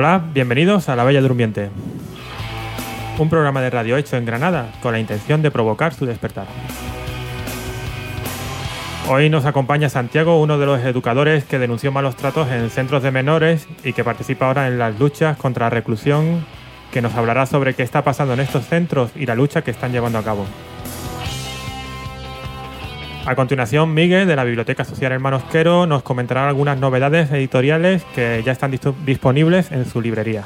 Hola, bienvenidos a La Bella Durmiente, un programa de radio hecho en Granada con la intención de provocar su despertar. Hoy nos acompaña Santiago, uno de los educadores que denunció malos tratos en centros de menores y que participa ahora en las luchas contra la reclusión, que nos hablará sobre qué está pasando en estos centros y la lucha que están llevando a cabo. A continuación, Miguel de la Biblioteca Social Hermanos Quero nos comentará algunas novedades editoriales que ya están disponibles en su librería.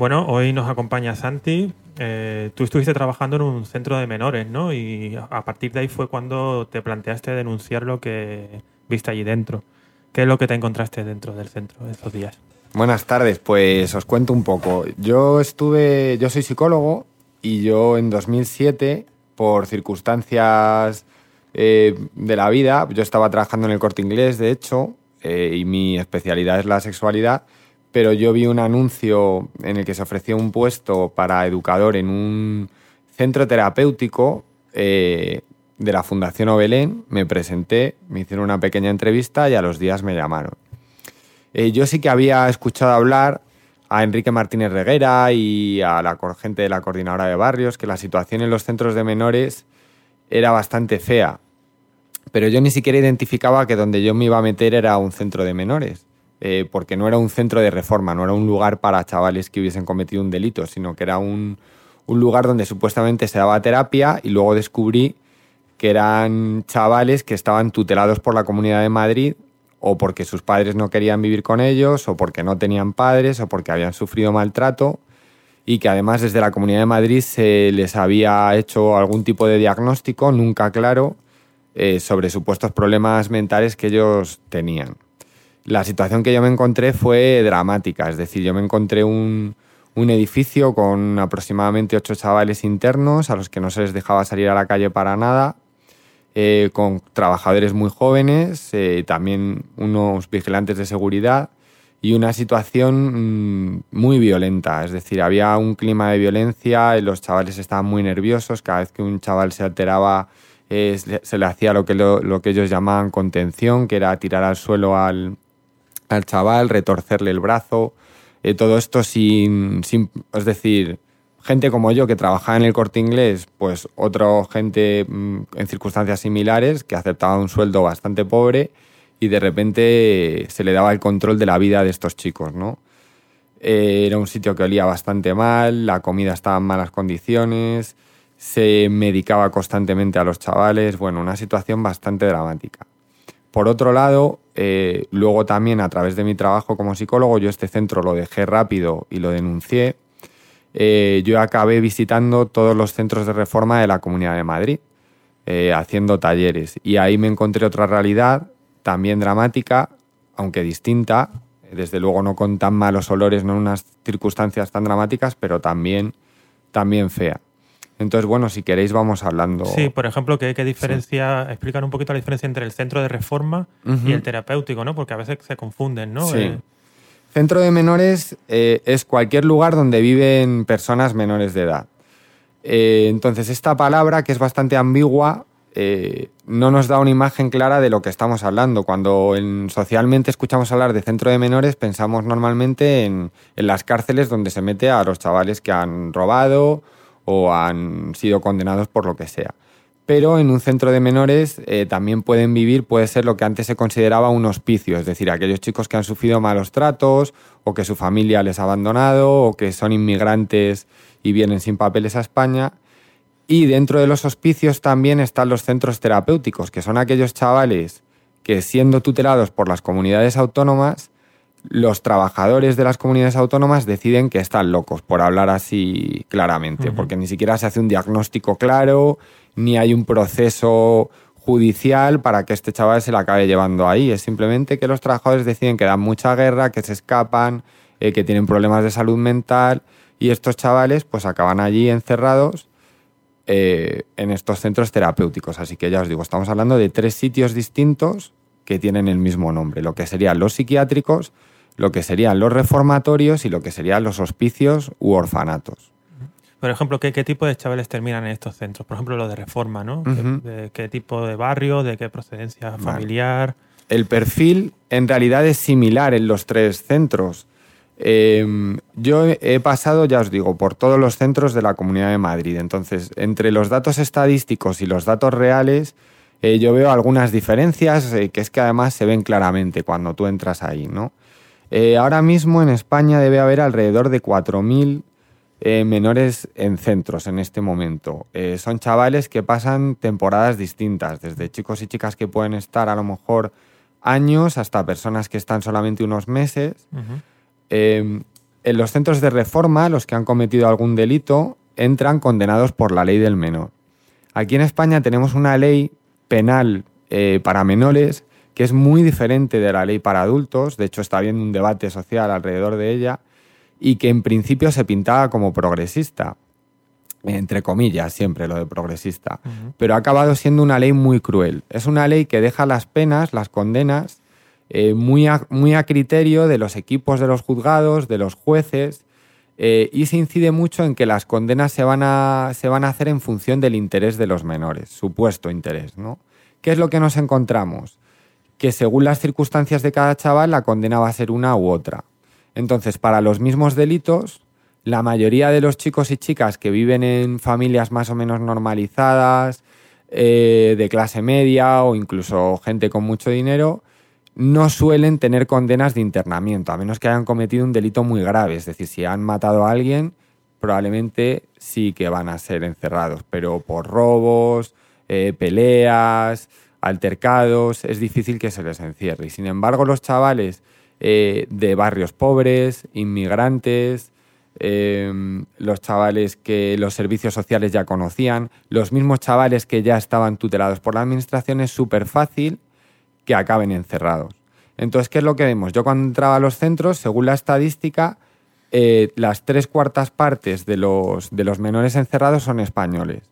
Bueno, hoy nos acompaña Santi. Eh, tú estuviste trabajando en un centro de menores, ¿no? Y a partir de ahí fue cuando te planteaste denunciar lo que viste allí dentro. ¿Qué es lo que te encontraste dentro del centro estos días? Buenas tardes, pues os cuento un poco. Yo estuve, yo soy psicólogo y yo en 2007, por circunstancias eh, de la vida, yo estaba trabajando en el corte inglés, de hecho, eh, y mi especialidad es la sexualidad pero yo vi un anuncio en el que se ofrecía un puesto para educador en un centro terapéutico eh, de la Fundación Obelén. Me presenté, me hicieron una pequeña entrevista y a los días me llamaron. Eh, yo sí que había escuchado hablar a Enrique Martínez Reguera y a la gente de la coordinadora de barrios que la situación en los centros de menores era bastante fea. Pero yo ni siquiera identificaba que donde yo me iba a meter era un centro de menores, eh, porque no era un centro de reforma, no era un lugar para chavales que hubiesen cometido un delito, sino que era un, un lugar donde supuestamente se daba terapia y luego descubrí que eran chavales que estaban tutelados por la Comunidad de Madrid o porque sus padres no querían vivir con ellos, o porque no tenían padres, o porque habían sufrido maltrato, y que además desde la Comunidad de Madrid se les había hecho algún tipo de diagnóstico, nunca claro, eh, sobre supuestos problemas mentales que ellos tenían. La situación que yo me encontré fue dramática, es decir, yo me encontré un, un edificio con aproximadamente ocho chavales internos a los que no se les dejaba salir a la calle para nada, eh, con trabajadores muy jóvenes, eh, también unos vigilantes de seguridad y una situación mm, muy violenta. Es decir, había un clima de violencia, los chavales estaban muy nerviosos, cada vez que un chaval se alteraba eh, se le hacía lo que, lo, que ellos llamaban contención, que era tirar al suelo al, al chaval, retorcerle el brazo. todo esto sin, sin, es decir, gente como yo que trabajaba en el corte inglés, pues otra gente mm, en circunstancias similares que aceptaba un sueldo bastante pobre y de repente se le daba el control de la vida de estos chicos, ¿no? Eh, era un sitio que olía bastante mal, la comida estaba en malas condiciones, se medicaba constantemente a los chavales, bueno, una situación bastante dramática. Por otro lado, eh, luego también a través de mi trabajo como psicólogo, yo este centro lo dejé rápido y lo denuncié eh, yo acabé visitando todos los centros de reforma de la Comunidad de Madrid, eh, haciendo talleres. Y ahí me encontré otra realidad, también dramática, aunque distinta, desde luego no con tan malos olores, no en unas circunstancias tan dramáticas, pero también, también fea. Entonces, bueno, si queréis vamos hablando. Sí, por ejemplo, ¿qué, diferencia, explicar un poquito la diferencia entre el centro de reforma y el terapéutico, ¿no? Porque a veces se confunden, ¿no? Sí. Eh, Centro de menores eh, es cualquier lugar donde viven personas menores de edad. Eh, entonces, esta palabra, que es bastante ambigua, no nos da una imagen clara de lo que estamos hablando. Cuando socialmente escuchamos hablar de centro de menores, pensamos normalmente en, en, las cárceles donde se mete a los chavales que han robado o han sido condenados por lo que sea pero en un centro de menores eh, también pueden vivir, puede ser lo que antes se consideraba un hospicio, es decir, aquellos chicos que han sufrido malos tratos o que su familia les ha abandonado o que son inmigrantes y vienen sin papeles a España. Y dentro de los hospicios también están los centros terapéuticos, que son aquellos chavales que siendo tutelados por las comunidades autónomas, los trabajadores de las comunidades autónomas deciden que están locos, por hablar así claramente, porque ni siquiera se hace un diagnóstico claro, ni hay un proceso judicial para que este chaval se la acabe llevando ahí. Es simplemente que los trabajadores deciden que dan mucha guerra, que se escapan, eh, que tienen problemas de salud mental y estos chavales pues acaban allí encerrados eh, en estos centros terapéuticos. Así que ya os digo, estamos hablando de tres sitios distintos que tienen el mismo nombre, lo que serían los psiquiátricos, lo que serían los reformatorios y lo que serían los hospicios u orfanatos. Por ejemplo, ¿qué, tipo de chavales terminan en estos centros? Por ejemplo, lo de reforma, ¿no? ¿Qué, tipo de barrio? ¿De qué procedencia familiar? El perfil en realidad es similar en los tres centros. Em, yo he pasado, ya os digo, por todos los centros de la Comunidad de Madrid. Entonces, entre los datos estadísticos y los datos reales, eh, yo veo algunas diferencias eh, que es que además se ven claramente cuando tú entras ahí, ¿no? Eh, ahora mismo en España debe haber alrededor de 4.000 eh, menores en centros en este momento. Eh, son chavales que pasan temporadas distintas, desde chicos y chicas que pueden estar a lo mejor años hasta personas que están solamente unos meses. Em, en los centros de reforma, los que han cometido algún delito entran condenados por la ley del menor. Aquí en España tenemos una ley penal eh, para menores que es muy diferente de la ley para adultos, de hecho está habiendo un debate social alrededor de ella, y que en principio se pintaba como progresista, entre comillas siempre lo de progresista, pero ha acabado siendo una ley muy cruel. Es una ley que deja las penas, las condenas, eh, muy, a, muy a criterio de los equipos de los juzgados, de los jueces, eh, y se incide mucho en que las condenas se van, a, se van a hacer en función del interés de los menores, supuesto interés. ¿no? ¿Qué es lo que nos encontramos? Que según las circunstancias de cada chaval, la condena va a ser una u otra. Entonces, para los mismos delitos, la mayoría de los chicos y chicas que viven en familias más o menos normalizadas, eh, de clase media o incluso gente con mucho dinero, no suelen tener condenas de internamiento, a menos que hayan cometido un delito muy grave. Es decir, si han matado a alguien, probablemente sí que van a ser encerrados, pero por robos, eh, peleas, altercados, es difícil que se les encierre. Y sin embargo, los chavales eh, de barrios pobres, inmigrantes, em, los chavales que los servicios sociales ya conocían, los mismos chavales que ya estaban tutelados por la administración, es súper fácil que acaben encerrados. Entonces, ¿qué es lo que vemos? Yo cuando entraba a los centros, según la estadística, eh, las tres cuartas partes de los, de los menores encerrados son españoles.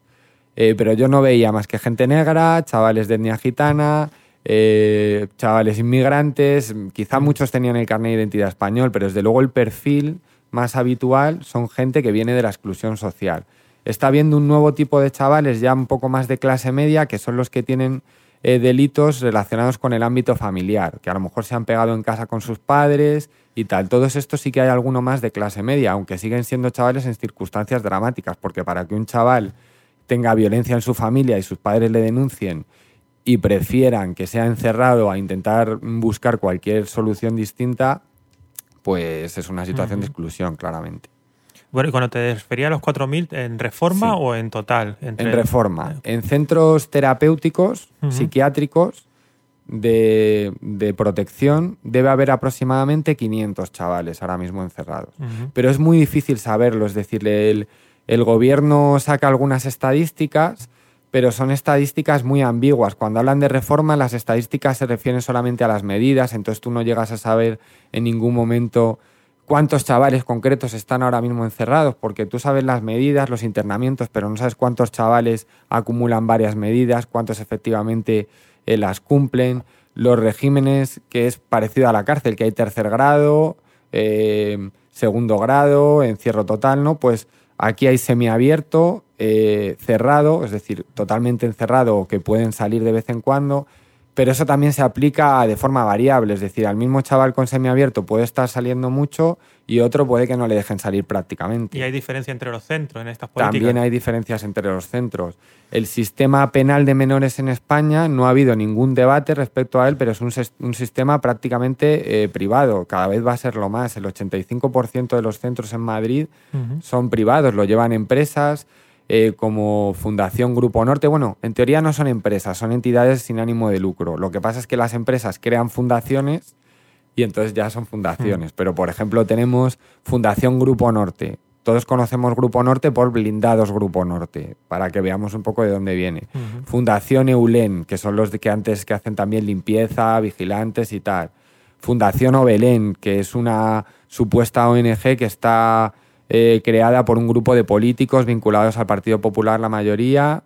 Eh, pero yo no veía más que gente negra, chavales de etnia gitana, eh, chavales inmigrantes, quizá muchos tenían el carnet de identidad español, pero desde luego el perfil más habitual son gente que viene de la exclusión social. Está habiendo un nuevo tipo de chavales ya un poco más de clase media, que son los que tienen eh, delitos relacionados con el ámbito familiar, que a lo mejor se han pegado en casa con sus padres y tal. Todos estos sí que hay alguno más de clase media, aunque siguen siendo chavales en circunstancias dramáticas, porque para que un chaval tenga violencia en su familia y sus padres le denuncien y prefieran que sea encerrado a intentar buscar cualquier solución distinta, pues es una situación de exclusión, claramente. Bueno, y cuando te refería a los 4.000, ¿en reforma o en total? En reforma. En centros terapéuticos, psiquiátricos, de, protección, debe haber aproximadamente 500 chavales ahora mismo encerrados. Pero es muy difícil saberlo, es decir, el, el gobierno saca algunas estadísticas, pero son estadísticas muy ambiguas. Cuando hablan de reforma, las estadísticas se refieren solamente a las medidas, entonces tú no llegas a saber en ningún momento cuántos chavales concretos están ahora mismo encerrados, porque tú sabes las medidas, los internamientos, pero no sabes cuántos chavales acumulan varias medidas, cuántos efectivamente eh, las cumplen, los regímenes, que es parecido a la cárcel, que hay tercer grado, eh, segundo grado, encierro total, ¿no? Pues aquí hay semiabierto, eh, cerrado, es decir, totalmente encerrado, que pueden salir de vez en cuando, pero eso también se aplica de forma variable, es decir, al mismo chaval con semiabierto puede estar saliendo mucho y otro puede que no le dejen salir prácticamente. ¿Y hay diferencia entre los centros en estas políticas? También hay diferencias entre los centros. El sistema penal de menores en España no ha habido ningún debate respecto a él, pero es un, sistema prácticamente eh, privado. Cada vez va a ser lo más. El 85% de los centros en Madrid son privados, lo llevan empresas eh, como Fundación Grupo Norte. Bueno, en teoría no son empresas, son entidades sin ánimo de lucro. Lo que pasa es que las empresas crean fundaciones y entonces ya son fundaciones. Mm. Pero, por ejemplo, tenemos Fundación Grupo Norte. Todos conocemos Grupo Norte por Blindados Grupo Norte, para que veamos un poco de dónde viene. Fundación Eulen, que son los que antes que hacen también limpieza, vigilantes y tal. Fundación Obelén, que es una supuesta ONG que está eh, creada por un grupo de políticos vinculados al Partido Popular, la mayoría.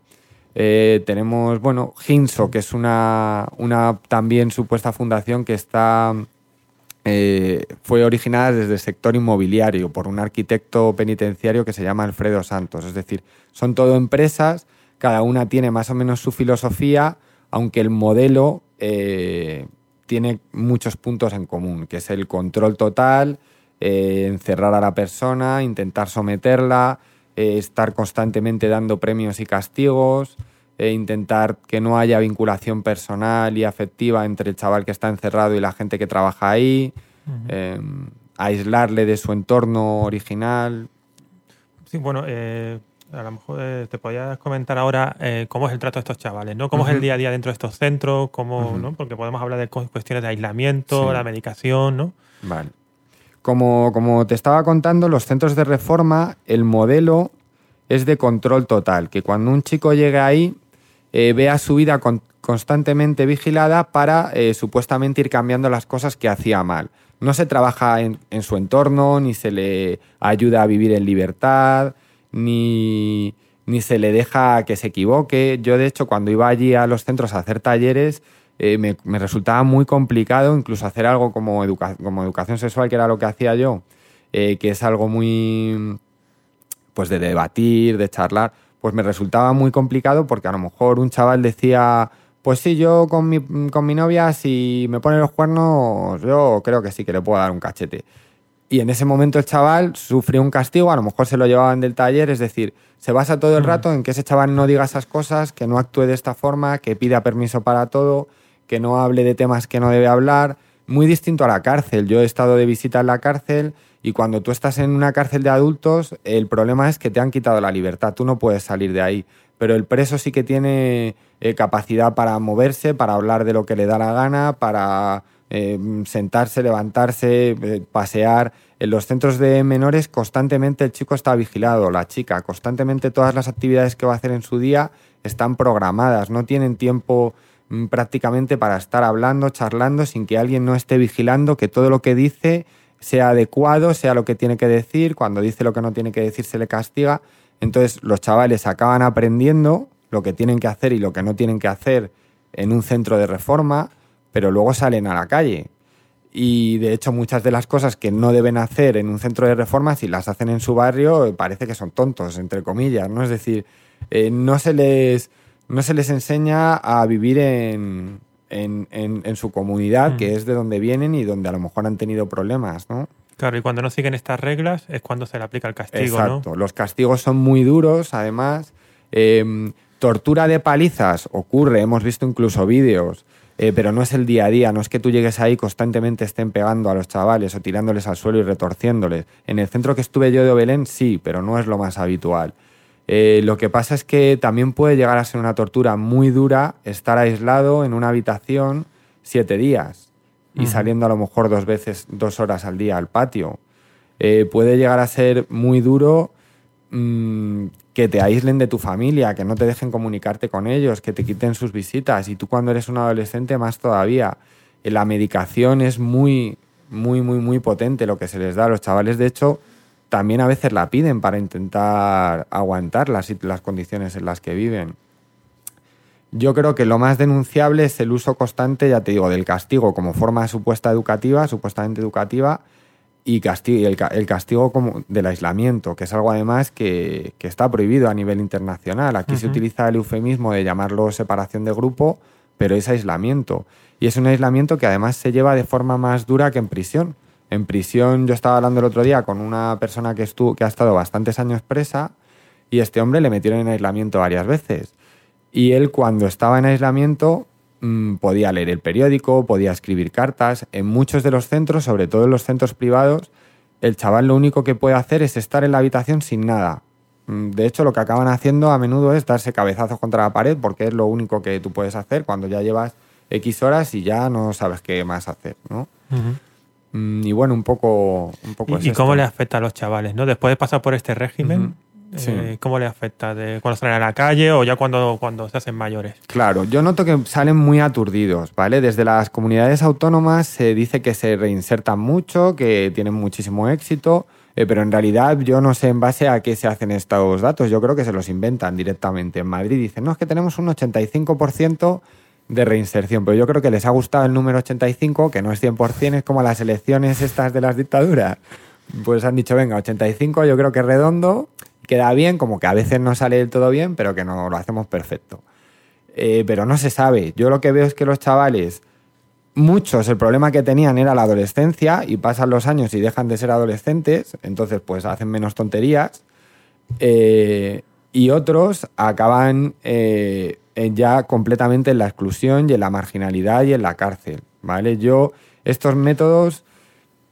Eh, tenemos, bueno, Ginso, que es una, una también supuesta fundación que está eh, fue originada desde el sector inmobiliario por un arquitecto penitenciario que se llama Alfredo Santos. Es decir, son todo empresas, cada una tiene más o menos su filosofía, aunque el modelo tiene muchos puntos en común, que es el control total, eh, encerrar a la persona, intentar someterla, eh, estar constantemente dando premios y castigos, e intentar que no haya vinculación personal y afectiva entre el chaval que está encerrado y la gente que trabaja ahí, em, aislarle de su entorno original. Sí, bueno, a lo mejor te podías comentar ahora cómo es el trato de estos chavales, ¿no? Cómo es el día a día dentro de estos centros, cómo, ¿no? Porque podemos hablar de cuestiones de aislamiento, la medicación, ¿no? Vale. Como, te estaba contando, los centros de reforma, el modelo es de control total, que cuando un chico llega ahí, eh, vea su vida constantemente vigilada para eh, supuestamente ir cambiando las cosas que hacía mal. No se trabaja en, su entorno, ni se le ayuda a vivir en libertad, ni, ni se le deja que se equivoque. Yo, de hecho, cuando iba allí a los centros a hacer talleres, eh, me, me, resultaba muy complicado incluso hacer algo como, como educación sexual, que era lo que hacía yo, eh, que es algo muy, pues de debatir, de charlar, pues me resultaba muy complicado porque a lo mejor un chaval decía, pues sí, yo con mi, con mi novia, si me pone los cuernos, yo creo que sí que le puedo dar un cachete. Y en ese momento el chaval sufrió un castigo, a lo mejor se lo llevaban del taller, es decir, se basa todo el rato en que ese chaval no diga esas cosas, que no actúe de esta forma, que pida permiso para todo, que no hable de temas que no debe hablar. Muy distinto a la cárcel. Yo he estado de visita en la cárcel y cuando tú estás en una cárcel de adultos, el problema es que te han quitado la libertad, tú no puedes salir de ahí. Pero el preso sí que tiene eh, capacidad para moverse, para hablar de lo que le da la gana, para eh, sentarse, levantarse, eh, pasear. En los centros de menores constantemente el chico está vigilado, la chica, constantemente todas las actividades que va a hacer en su día están programadas, no tienen tiempo prácticamente para estar hablando, charlando, sin que alguien no esté vigilando que todo lo que dice sea adecuado, sea lo que tiene que decir, cuando dice lo que no tiene que decir se le castiga. Entonces los chavales acaban aprendiendo lo que tienen que hacer y lo que no tienen que hacer en un centro de reforma, pero luego salen a la calle. Y de hecho muchas de las cosas que no deben hacer en un centro de reforma, si las hacen en su barrio, parece que son tontos, entre comillas, ¿no? Es decir, eh, no, se les, no se les enseña a vivir en, en, su comunidad, que mm. es de donde vienen y donde a lo mejor han tenido problemas, ¿no? Claro, y cuando no siguen estas reglas es cuando se le aplica el castigo, Exacto. Los castigos son muy duros, además. Em, tortura de palizas ocurre, hemos visto incluso vídeos, eh, pero no es el día a día, no es que tú llegues ahí constantemente estén pegando a los chavales o tirándoles al suelo y retorciéndoles. En el centro que estuve yo de Belén sí, pero no es lo más habitual. Eh, lo que pasa es que también puede llegar a ser una tortura muy dura estar aislado en una habitación siete días y saliendo a lo mejor dos veces, dos horas al día al patio. Eh, puede llegar a ser muy duro mm, que te aíslen de tu familia, que no te dejen comunicarte con ellos, que te quiten sus visitas y tú cuando eres un adolescente más todavía. Eh, la medicación es muy, muy, muy, muy potente lo que se les da. a Los chavales, de hecho, también a veces la piden para intentar aguantar las, las condiciones en las que viven. Yo creo que lo más denunciable es el uso constante, ya te digo, del castigo como forma supuesta educativa, supuestamente educativa, y castigo, el, castigo como del aislamiento, que es algo además que, está prohibido a nivel internacional. Aquí se utiliza el eufemismo de llamarlo separación de grupo, pero es aislamiento. Y es un aislamiento que además se lleva de forma más dura que en prisión. En prisión, yo estaba hablando el otro día con una persona que, estuvo, que ha estado bastantes años presa y este hombre le metieron en aislamiento varias veces. Y él cuando estaba en aislamiento mm, podía leer el periódico, podía escribir cartas. En muchos de los centros, sobre todo en los centros privados, el chaval lo único que puede hacer es estar en la habitación sin nada. Mm, de hecho, lo que acaban haciendo a menudo es darse cabezazos contra la pared porque es lo único que tú puedes hacer cuando ya llevas X horas y ya no sabes qué más hacer, ¿no? Y bueno, un poco... Un poco ¿Y, cómo le afecta a los chavales? ¿no? Después de pasar por este régimen, eh, ¿cómo le afecta? ¿De cuando salen a la calle o ya cuando, cuando se hacen mayores? Claro, yo noto que salen muy aturdidos, ¿vale? Desde las comunidades autónomas se dice que se reinsertan mucho, que tienen muchísimo éxito, eh, pero en realidad yo no sé en base a qué se hacen estos datos, yo creo que se los inventan directamente. En Madrid dicen, no, es que tenemos un 85% de reinserción. Pero yo creo que les ha gustado el número 85, que no es 100%, es como las elecciones estas de las dictaduras. Pues han dicho, venga, 85 yo creo que es redondo, queda bien, como que a veces no sale del todo bien, pero que no lo hacemos perfecto. Eh, pero no se sabe. Yo lo que veo es que los chavales, muchos, el problema que tenían era la adolescencia y pasan los años y dejan de ser adolescentes, entonces pues hacen menos tonterías. Eh, y otros acaban eh, ya completamente en la exclusión y en la marginalidad y en la cárcel. ¿vale? Yo, estos métodos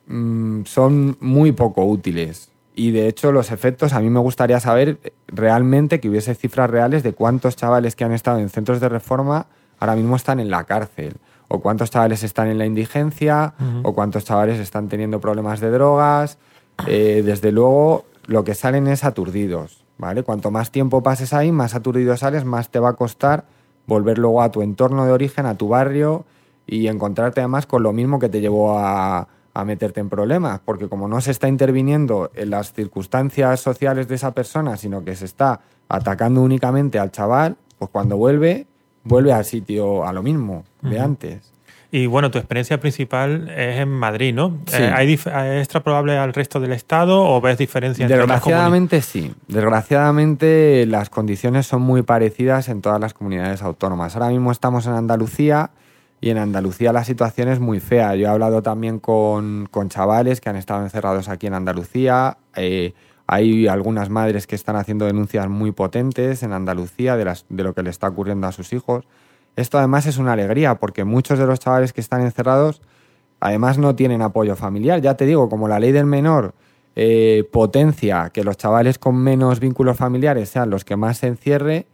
mm, son muy poco útiles. Y de hecho, los efectos, a mí me gustaría saber realmente que hubiese cifras reales de cuántos chavales que han estado en centros de reforma ahora mismo están en la cárcel. O cuántos chavales están en la indigencia, o cuántos chavales están teniendo problemas de drogas. Eh, desde luego, lo que salen es aturdidos. ¿Vale? Cuanto más tiempo pases ahí, más aturdido sales, más te va a costar volver luego a tu entorno de origen, a tu barrio y encontrarte además con lo mismo que te llevó a, meterte en problemas, porque como no se está interviniendo en las circunstancias sociales de esa persona, sino que se está atacando únicamente al chaval, pues cuando vuelve vuelve al sitio, a lo mismo de antes. Y bueno, tu experiencia principal es en Madrid, ¿no? Sí. Eh, ¿hay dif- ¿Es extrapolable al resto del estado o ves diferencias entre Desgraciadamente sí. Desgraciadamente las condiciones son muy parecidas en todas las comunidades autónomas. Ahora mismo estamos en Andalucía y en Andalucía la situación es muy fea. Yo he hablado también con, con chavales que han estado encerrados aquí en Andalucía. Eh, hay algunas madres que están haciendo denuncias muy potentes en Andalucía de, las, de lo que le está ocurriendo a sus hijos. Esto además es una alegría porque muchos de los chavales que están encerrados además no tienen apoyo familiar. Ya te digo, como la ley del menor eh, potencia que los chavales con menos vínculos familiares sean los que más se encierre,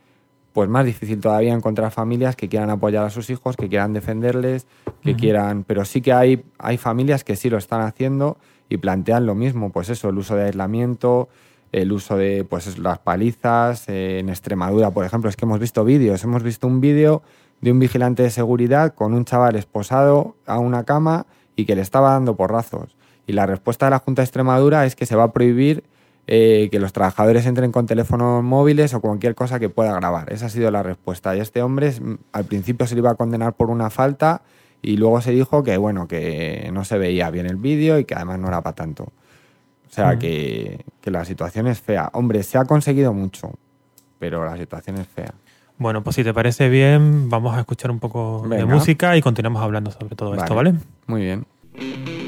pues más difícil todavía encontrar familias que quieran apoyar a sus hijos, que quieran defenderles, que quieran... Pero sí que hay, hay familias que sí lo están haciendo y plantean lo mismo, pues eso, el uso de aislamiento, el uso de pues las palizas, eh, en Extremadura, por ejemplo, es que hemos visto vídeos, hemos visto un vídeo de un vigilante de seguridad con un chaval esposado a una cama y que le estaba dando porrazos. Y la respuesta de la Junta de Extremadura es que se va a prohibir eh, que los trabajadores entren con teléfonos móviles o cualquier cosa que pueda grabar. Esa ha sido la respuesta. Y este hombre al principio se le iba a condenar por una falta y luego se dijo que bueno, que no se veía bien el vídeo y que además no era para tanto. O sea Mm. que, que la situación es fea. Hombre, se ha conseguido mucho, pero la situación es fea. Bueno, pues si te parece bien, vamos a escuchar un poco de música y continuamos hablando sobre todo esto, ¿vale? Muy bien.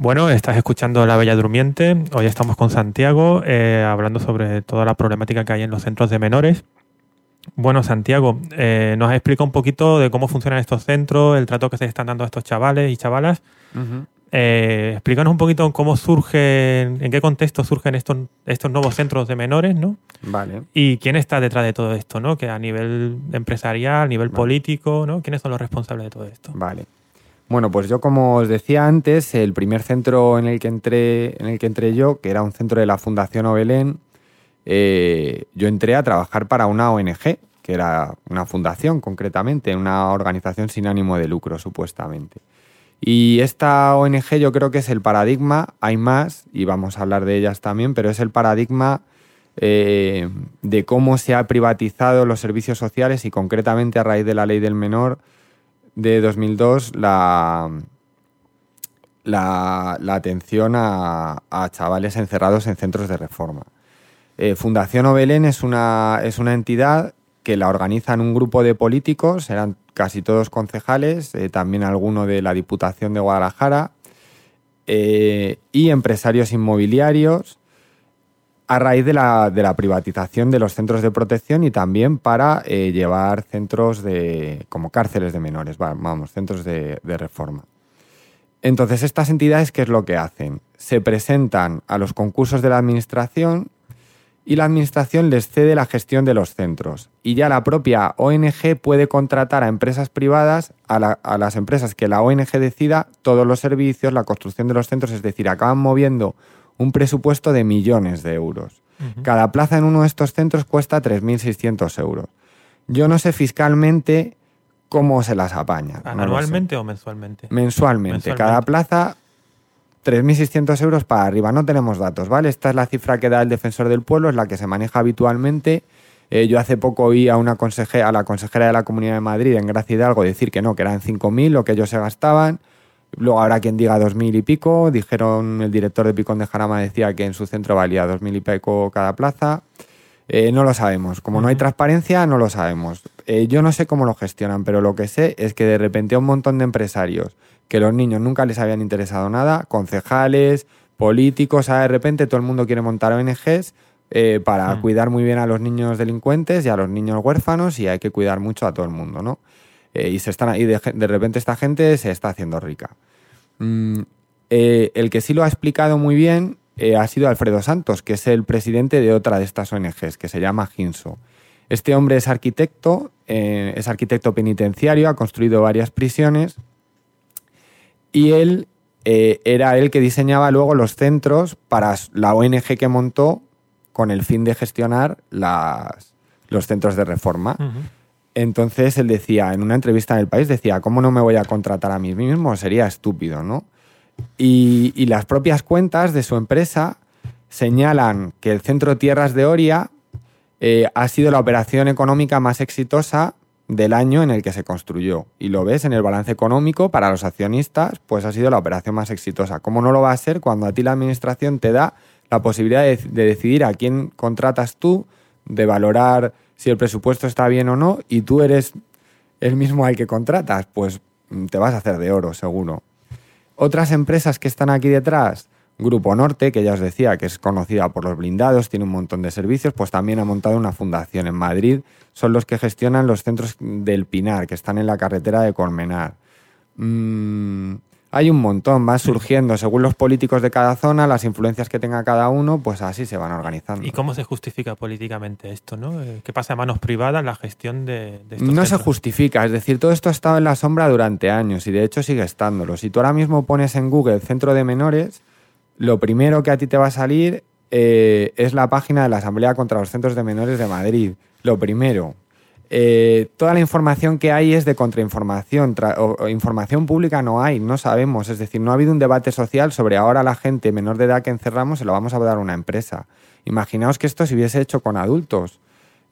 Bueno, estás escuchando La Bella Durmiente. Hoy estamos con Santiago eh, hablando sobre toda la problemática que hay en los centros de menores. Bueno, Santiago, eh, nos has explicado un poquito de cómo funcionan estos centros, el trato que se están dando a estos chavales y chavalas. Eh, explícanos un poquito cómo surgen, en qué contexto surgen estos, estos nuevos centros de menores, ¿no? Vale. Y quién está detrás de todo esto, ¿no? Que a nivel empresarial, a nivel político, ¿no? ¿Quiénes son los responsables de todo esto? Vale. Bueno, pues yo como os decía antes, el primer centro en el que entré, en el que entré yo, que era un centro de la Fundación Obelén, eh, yo entré a trabajar para una ONG, que era una fundación concretamente, una organización sin ánimo de lucro supuestamente. Y esta ONG yo creo que es el paradigma, hay más, y vamos a hablar de ellas también, pero es el paradigma eh, de cómo se ha privatizado los servicios sociales y concretamente a raíz de la ley del menor de 2002 la, la, la atención a, a chavales encerrados en centros de reforma. Eh, Fundación Obelén es una, es una entidad que la organizan un grupo de políticos, eran casi todos concejales, eh, también alguno de la Diputación de Guadalajara, eh, y empresarios inmobiliarios a raíz de la, de la, privatización de los centros de protección y también para eh, llevar centros de, como cárceles de menores, vamos, centros de, de reforma. Entonces, estas entidades, ¿qué es lo que hacen? Se presentan a los concursos de la administración y la administración les cede la gestión de los centros. Y ya la propia ONG puede contratar a empresas privadas, a, las empresas que la ONG decida, todos los servicios, la construcción de los centros, es decir, acaban moviendo un presupuesto de millones de euros. Cada plaza en uno de estos centros cuesta 3.600 euros. Yo no sé fiscalmente cómo se las apañan. ¿Anualmente o mensualmente? mensualmente? Mensualmente. Cada plaza 3.600 euros para arriba. No tenemos datos, ¿vale? Esta es la cifra que da el defensor del pueblo, es la que se maneja habitualmente. Eh, yo hace poco oí a, una consejera, a la consejera de la Comunidad de Madrid, en Gracia Hidalgo, decir que no, que eran 5.000 lo que ellos se gastaban. Luego habrá quien diga 2.000 y pico. Dijeron, el director de Picón de Jarama decía que en su centro valía 2.000 y pico cada plaza. Eh, no lo sabemos. Como no hay transparencia, no lo sabemos. Eh, yo no sé cómo lo gestionan, pero lo que sé es que de repente un montón de empresarios que los niños nunca les habían interesado nada, concejales, políticos, de repente todo el mundo quiere montar ONGs eh, para mm. cuidar muy bien a los niños delincuentes y a los niños huérfanos y hay que cuidar mucho a todo el mundo, ¿no? Eh, y se están, y de, repente esta gente se está haciendo rica. Mm, eh, el que sí lo ha explicado muy bien ha sido Alfredo Santos, que es el presidente de otra de estas ONGs, que se llama Ginso. Este hombre es arquitecto, es arquitecto penitenciario, ha construido varias prisiones y él eh, era el que diseñaba luego los centros para la ONG que montó con el fin de gestionar las, los centros de reforma. Entonces él decía, en una entrevista en el país, decía, ¿cómo no me voy a contratar a mí mismo? Sería estúpido, ¿no? Y, las propias cuentas de su empresa señalan que el Centro Tierras de Oria eh, ha sido la operación económica más exitosa del año en el que se construyó. Y lo ves en el balance económico para los accionistas, pues ha sido la operación más exitosa. ¿Cómo no lo va a ser cuando a ti la administración te da la posibilidad de, decidir a quién contratas tú, de valorar si el presupuesto está bien o no, y tú eres el mismo al que contratas? Pues mm, te vas a hacer de oro, seguro. Otras empresas que están aquí detrás, Grupo Norte, que ya os decía que es conocida por los blindados, tiene un montón de servicios, pues también ha montado una fundación en Madrid. Son los que gestionan los centros del Pinar, que están en la carretera de Colmenar. Mm, hay un montón, va surgiendo según los políticos de cada zona, las influencias que tenga cada uno, pues así se van organizando. ¿Y cómo se justifica políticamente esto? ¿no? Eh, ¿Qué pasa a manos privadas la gestión de, de No se justifica, es decir, todo esto ha estado en la sombra durante años y de hecho sigue estándolo. Si tú ahora mismo pones en Google centro de menores, lo primero que a ti te va a salir eh, es la página de la Asamblea contra los Centros de Menores de Madrid. Lo primero. Eh, toda la información que hay es de contrainformación. o, información pública no hay, no sabemos. Es decir, no ha habido un debate social sobre ahora la gente menor de edad que encerramos se lo vamos a dar a una empresa. Imaginaos que esto se hubiese hecho con adultos.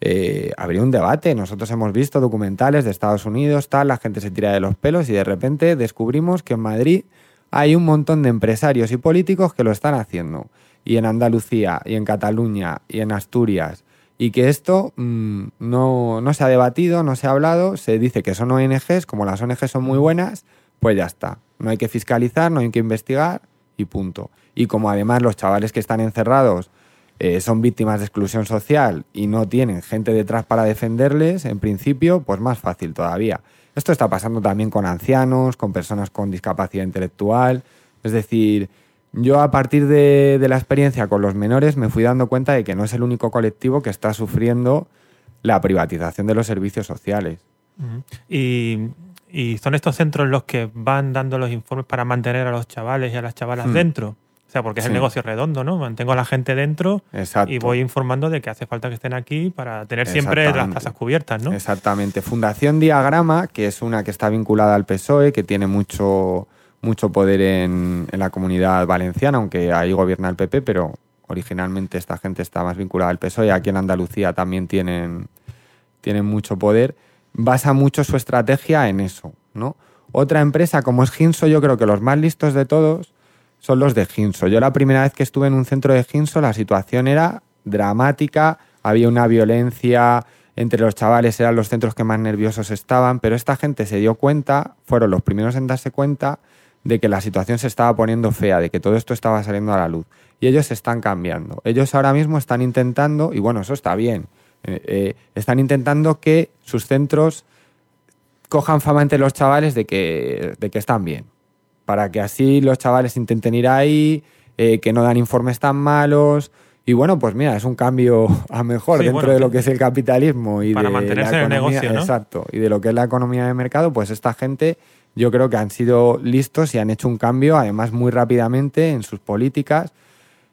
Eh, habría un debate. Nosotros hemos visto documentales de Estados Unidos, tal, la gente se tira de los pelos y de repente descubrimos que en Madrid hay un montón de empresarios y políticos que lo están haciendo. Y en Andalucía, y en Cataluña, y en Asturias. Y que esto mm, no, no se ha debatido, no se ha hablado, se dice que son ONGs, como las ONGs son muy buenas, pues ya está. No hay que fiscalizar, no hay que investigar y punto. Y como además los chavales que están encerrados eh, son víctimas de exclusión social y no tienen gente detrás para defenderles, en principio, pues más fácil todavía. Esto está pasando también con ancianos, con personas con discapacidad intelectual. Es decir, yo a partir de, la experiencia con los menores me fui dando cuenta de que no es el único colectivo que está sufriendo la privatización de los servicios sociales. y, son estos centros los que van dando los informes para mantener a los chavales y a las chavalas hmm. dentro. O sea, porque es el negocio redondo, ¿no? Mantengo a la gente dentro y voy informando de que hace falta que estén aquí para tener siempre las plazas cubiertas, ¿no? Exactamente. Fundación Diagrama, que es una que está vinculada al PSOE, que tiene mucho, mucho poder en, la comunidad valenciana, aunque ahí gobierna el PP, pero originalmente esta gente está más vinculada al PSOE. Aquí en Andalucía también tienen, tienen mucho poder. Basa mucho su estrategia en eso, ¿no? Otra empresa como es Ginso, yo creo que los más listos de todos son los de Ginso. Yo la primera vez que estuve en un centro de Ginso la situación era dramática, había una violencia entre los chavales eran los centros que más nerviosos estaban, pero esta gente se dio cuenta, fueron los primeros en darse cuenta de que la situación se estaba poniendo fea, de que todo esto estaba saliendo a la luz. Y ellos están cambiando. Ellos ahora mismo están intentando, y bueno, eso está bien, eh, eh, están intentando que sus centros cojan fama entre los chavales de que, de que están bien. Para que así los chavales intenten ir ahí, eh, que no dan informes tan malos. Y bueno, pues mira, es un cambio a mejor dentro de lo que es el capitalismo y para de mantenerse la el economía, negocio, ¿no? exacto, y de lo que es la economía de mercado, pues esta gente yo creo que han sido listos y han hecho un cambio, además muy rápidamente en sus políticas.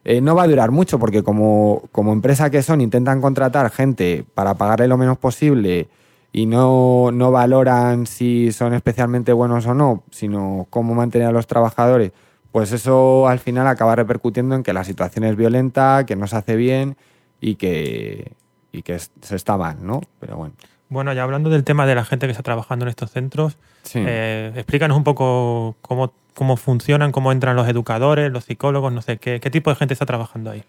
Eh, no va a durar mucho porque como, como empresa que son intentan contratar gente para pagarle lo menos posible y no, no valoran si son especialmente buenos o no, sino cómo mantener a los trabajadores, pues eso al final acaba repercutiendo en que la situación es violenta, que no se hace bien y que, y que se está mal, ¿no? Pero bueno. Bueno, ya hablando del tema de la gente que está trabajando en estos centros, Sí. eh, explícanos un poco cómo, cómo funcionan, cómo entran los educadores, los psicólogos, no sé, qué, qué tipo de gente está trabajando ahí.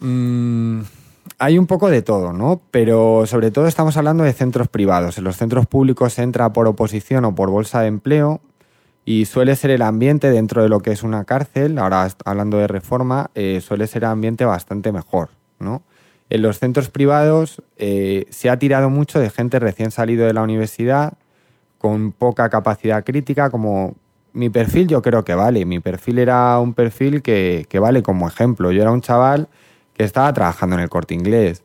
Mm, hay un poco de todo, ¿no? Pero sobre todo estamos hablando de centros privados. En los centros públicos se entra por oposición o por bolsa de empleo y suele ser el ambiente dentro de lo que es una cárcel, ahora hablando de reforma, eh, suele ser el ambiente bastante mejor, ¿no? En los centros privados eh, se ha tirado mucho de gente recién salido de la universidad, con poca capacidad crítica, como mi perfil yo creo que vale, mi perfil era un perfil que, que vale como ejemplo. Yo era un chaval que estaba trabajando en el corte inglés.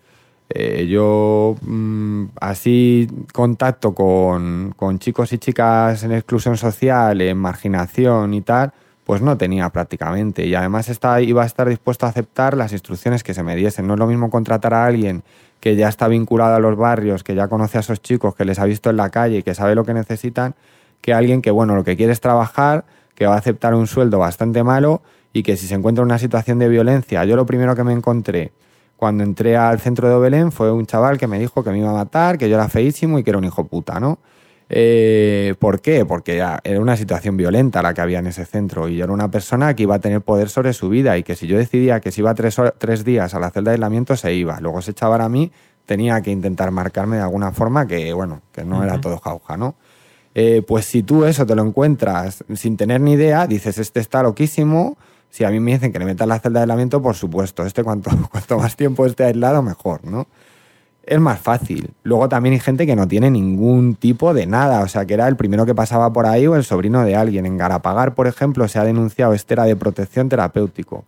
Eh, yo mm, así contacto con, con chicos y chicas en exclusión social, en marginación y tal, pues no tenía prácticamente. Y además estaba, iba a estar dispuesto a aceptar las instrucciones que se me diesen. No es lo mismo contratar a alguien que ya está vinculado a los barrios, que ya conoce a esos chicos, que les ha visto en la calle y que sabe lo que necesitan, que alguien que, bueno, lo que quiere es trabajar, que va a aceptar un sueldo bastante malo y que si se encuentra en una situación de violencia, yo lo primero que me encontré cuando entré al centro de Belén fue un chaval que me dijo que me iba a matar, que yo era feísimo y que era un hijo puta, ¿no? Eh, ¿Por qué? Porque ya era una situación violenta la que había en ese centro y yo era una persona que iba a tener poder sobre su vida y que si yo decidía que se iba tres, días a la celda de aislamiento se iba. Luego se echaba a mí, tenía que intentar marcarme de alguna forma que, bueno, que no era todo jauja, ¿no? Eh, pues si tú eso te lo encuentras sin tener ni idea, dices, este está loquísimo. Si a mí me dicen que le metan la celda de aislamiento, por supuesto, este cuanto, cuanto más tiempo esté aislado, mejor, ¿no? Es más fácil. Luego también hay gente que no tiene ningún tipo de nada, o sea, que era el primero que pasaba por ahí o el sobrino de alguien. En Garapagar, por ejemplo, se ha denunciado, este era de protección terapéutico.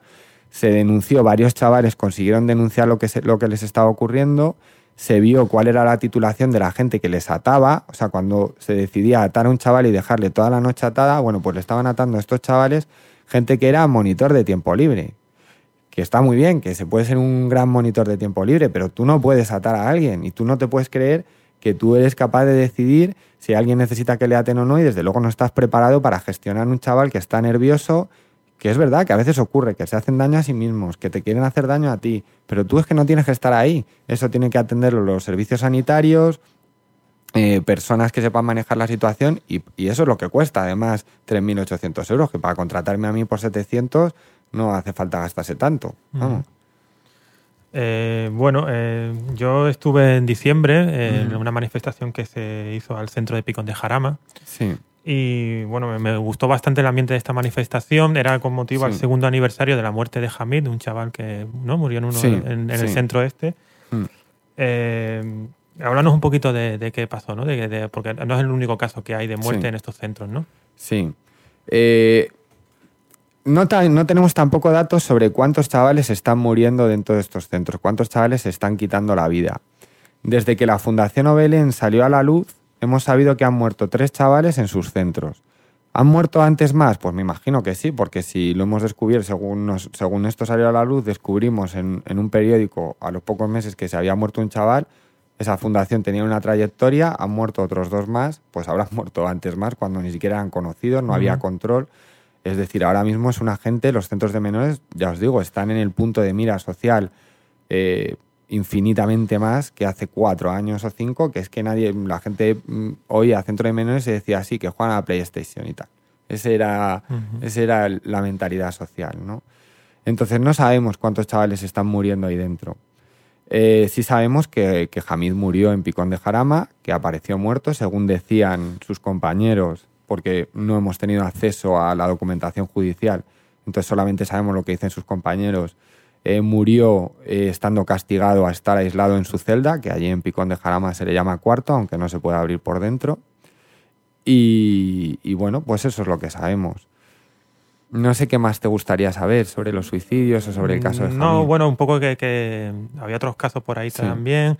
Se denunció, varios chavales consiguieron denunciar lo que, lo que les estaba ocurriendo, se vio cuál era la titulación de la gente que les ataba, o sea, cuando se decidía atar a un chaval y dejarle toda la noche atada, bueno, pues le estaban atando a estos chavales gente que era monitor de tiempo libre que está muy bien, que se puede ser un gran monitor de tiempo libre, pero tú no puedes atar a alguien y tú no te puedes creer que tú eres capaz de decidir si alguien necesita que le aten o no y desde luego no estás preparado para gestionar un chaval que está nervioso, que es verdad que a veces ocurre, que se hacen daño a sí mismos, que te quieren hacer daño a ti, pero tú es que no tienes que estar ahí, eso tiene que atenderlo los servicios sanitarios, eh, personas que sepan manejar la situación y, y eso es lo que cuesta, además 3.800 euros, que para contratarme a mí por 700 no hace falta gastarse tanto. Vamos. Eh, bueno, eh, yo estuve en diciembre eh, en una manifestación que se hizo al centro de Picón de Jarama Sí, y bueno, me, me gustó bastante el ambiente de esta manifestación. Era con motivo al segundo aniversario de la muerte de Hamid, un chaval que ¿no? murió en, uno, Sí, en, en el centro este. Mm. Háblanos un poquito de, de qué pasó, ¿no? De- de- porque no es el único caso que hay de muerte en estos centros, ¿no? sí. Eh, no, ta- no tenemos tampoco datos sobre cuántos chavales están muriendo dentro de estos centros, cuántos chavales se están quitando la vida. Desde que la Fundación Obelén salió a la luz, hemos sabido que han muerto tres chavales en sus centros. ¿Han muerto antes más? Pues me imagino que sí, porque si lo hemos descubierto, según, nos- según esto salió a la luz, descubrimos en, en un periódico a los pocos meses que se había muerto un chaval, esa fundación tenía una trayectoria, han muerto otros dos más, pues habrán muerto antes más cuando ni siquiera eran conocidos, no había Ujú. control. Es decir, ahora mismo es una gente, los centros de menores, ya os digo, están en el punto de mira social eh, infinitamente más que hace cuatro años o cinco, que es que nadie, la gente mm, oía centro de menores y decía así, que juegan a la PlayStation y tal. Ese era, esa era la mentalidad social, ¿no? Entonces no sabemos cuántos chavales están muriendo ahí dentro. Eh, sí sabemos que, que Hamid murió en Picón de Jarama, que apareció muerto, según decían sus compañeros, porque no hemos tenido acceso a la documentación judicial, entonces solamente sabemos lo que dicen sus compañeros. Eh, murió eh, estando castigado a estar aislado en su celda, que allí en Picón de Jarama se le llama cuarto, aunque no se puede abrir por dentro. Y, bueno, pues eso es lo que sabemos. No sé qué más te gustaría saber sobre los suicidios o sobre el caso de No, bueno, un poco que, había otros casos por ahí también.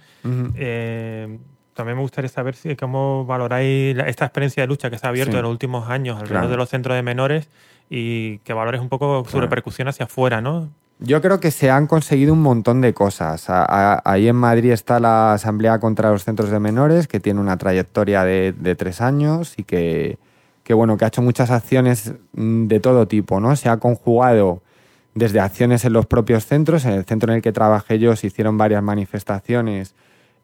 Eh, también me gustaría saber si, cómo valoráis esta experiencia de lucha que se ha abierto en los últimos años alrededor de los centros de menores y que valores un poco su repercusión hacia afuera, ¿no? Yo creo que se han conseguido un montón de cosas. ahí en Madrid está la Asamblea contra los Centros de Menores, que tiene una trayectoria de, tres años y que, bueno, que ha hecho muchas acciones mm, de todo tipo, ¿no? Se ha conjugado desde acciones en los propios centros. En el centro en el que trabajé yo se hicieron varias manifestaciones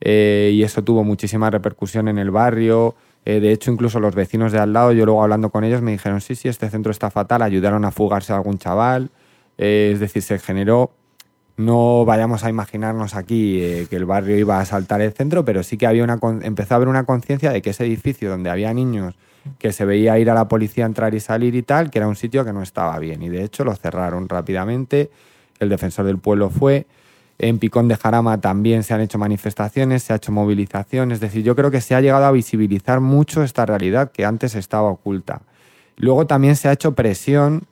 eh, y eso tuvo muchísima repercusión en el barrio. Eh, de hecho, incluso los vecinos de al lado, yo luego hablando con ellos, me dijeron, sí, sí, este centro está fatal, ayudaron a fugarse a algún chaval. Eh, es decir, se generó, no vayamos a imaginarnos aquí que el barrio iba a saltar el centro, pero sí que había una, empezó a haber una conciencia de que ese edificio donde había niños que se veía ir a la policía, entrar y salir y tal, que era un sitio que no estaba bien. Y de hecho lo cerraron rápidamente, el defensor del pueblo fue. En Picón de Jarama también se han hecho manifestaciones, se ha hecho movilización, es decir, yo creo que se ha llegado a visibilizar mucho esta realidad que antes estaba oculta. Luego también se ha hecho presión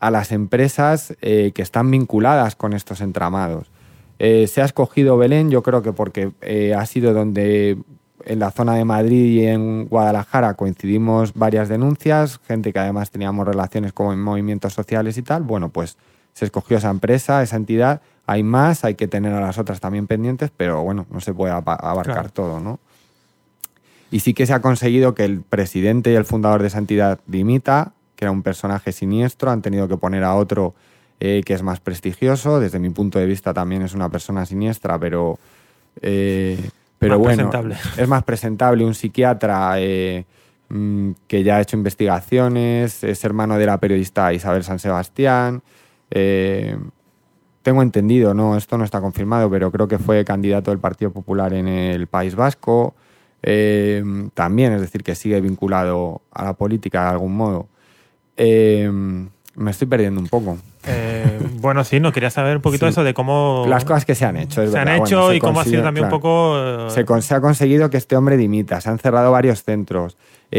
a las empresas eh, que están vinculadas con estos entramados. Eh, se ha escogido Belén, yo creo que porque eh, ha sido donde en la zona de Madrid y en Guadalajara coincidimos varias denuncias, gente que además teníamos relaciones con movimientos sociales y tal. Bueno, pues se escogió esa empresa, esa entidad. Hay más, hay que tener a las otras también pendientes, pero bueno, no se puede abarcar todo, ¿no? Y sí que se ha conseguido que el presidente y el fundador de esa entidad dimita, que era un personaje siniestro, han tenido que poner a otro eh, que es más prestigioso. Desde mi punto de vista también es una persona siniestra, pero, eh, pero bueno, es más presentable. Un psiquiatra eh, mm, que ya ha hecho investigaciones, es hermano de la periodista Isabel San Sebastián. Tengo entendido, no, esto no está confirmado, pero creo que fue candidato del Partido Popular en el País Vasco. también, es decir, que sigue vinculado a la política de algún modo. Eh, me estoy perdiendo un poco. Eh, bueno, sí, no quería saber un poquito eso de cómo. Las cosas que se han hecho. se han hecho y cómo ha sido también un poco. Eh, se, ha conseguido que este hombre dimita, se han cerrado varios centros,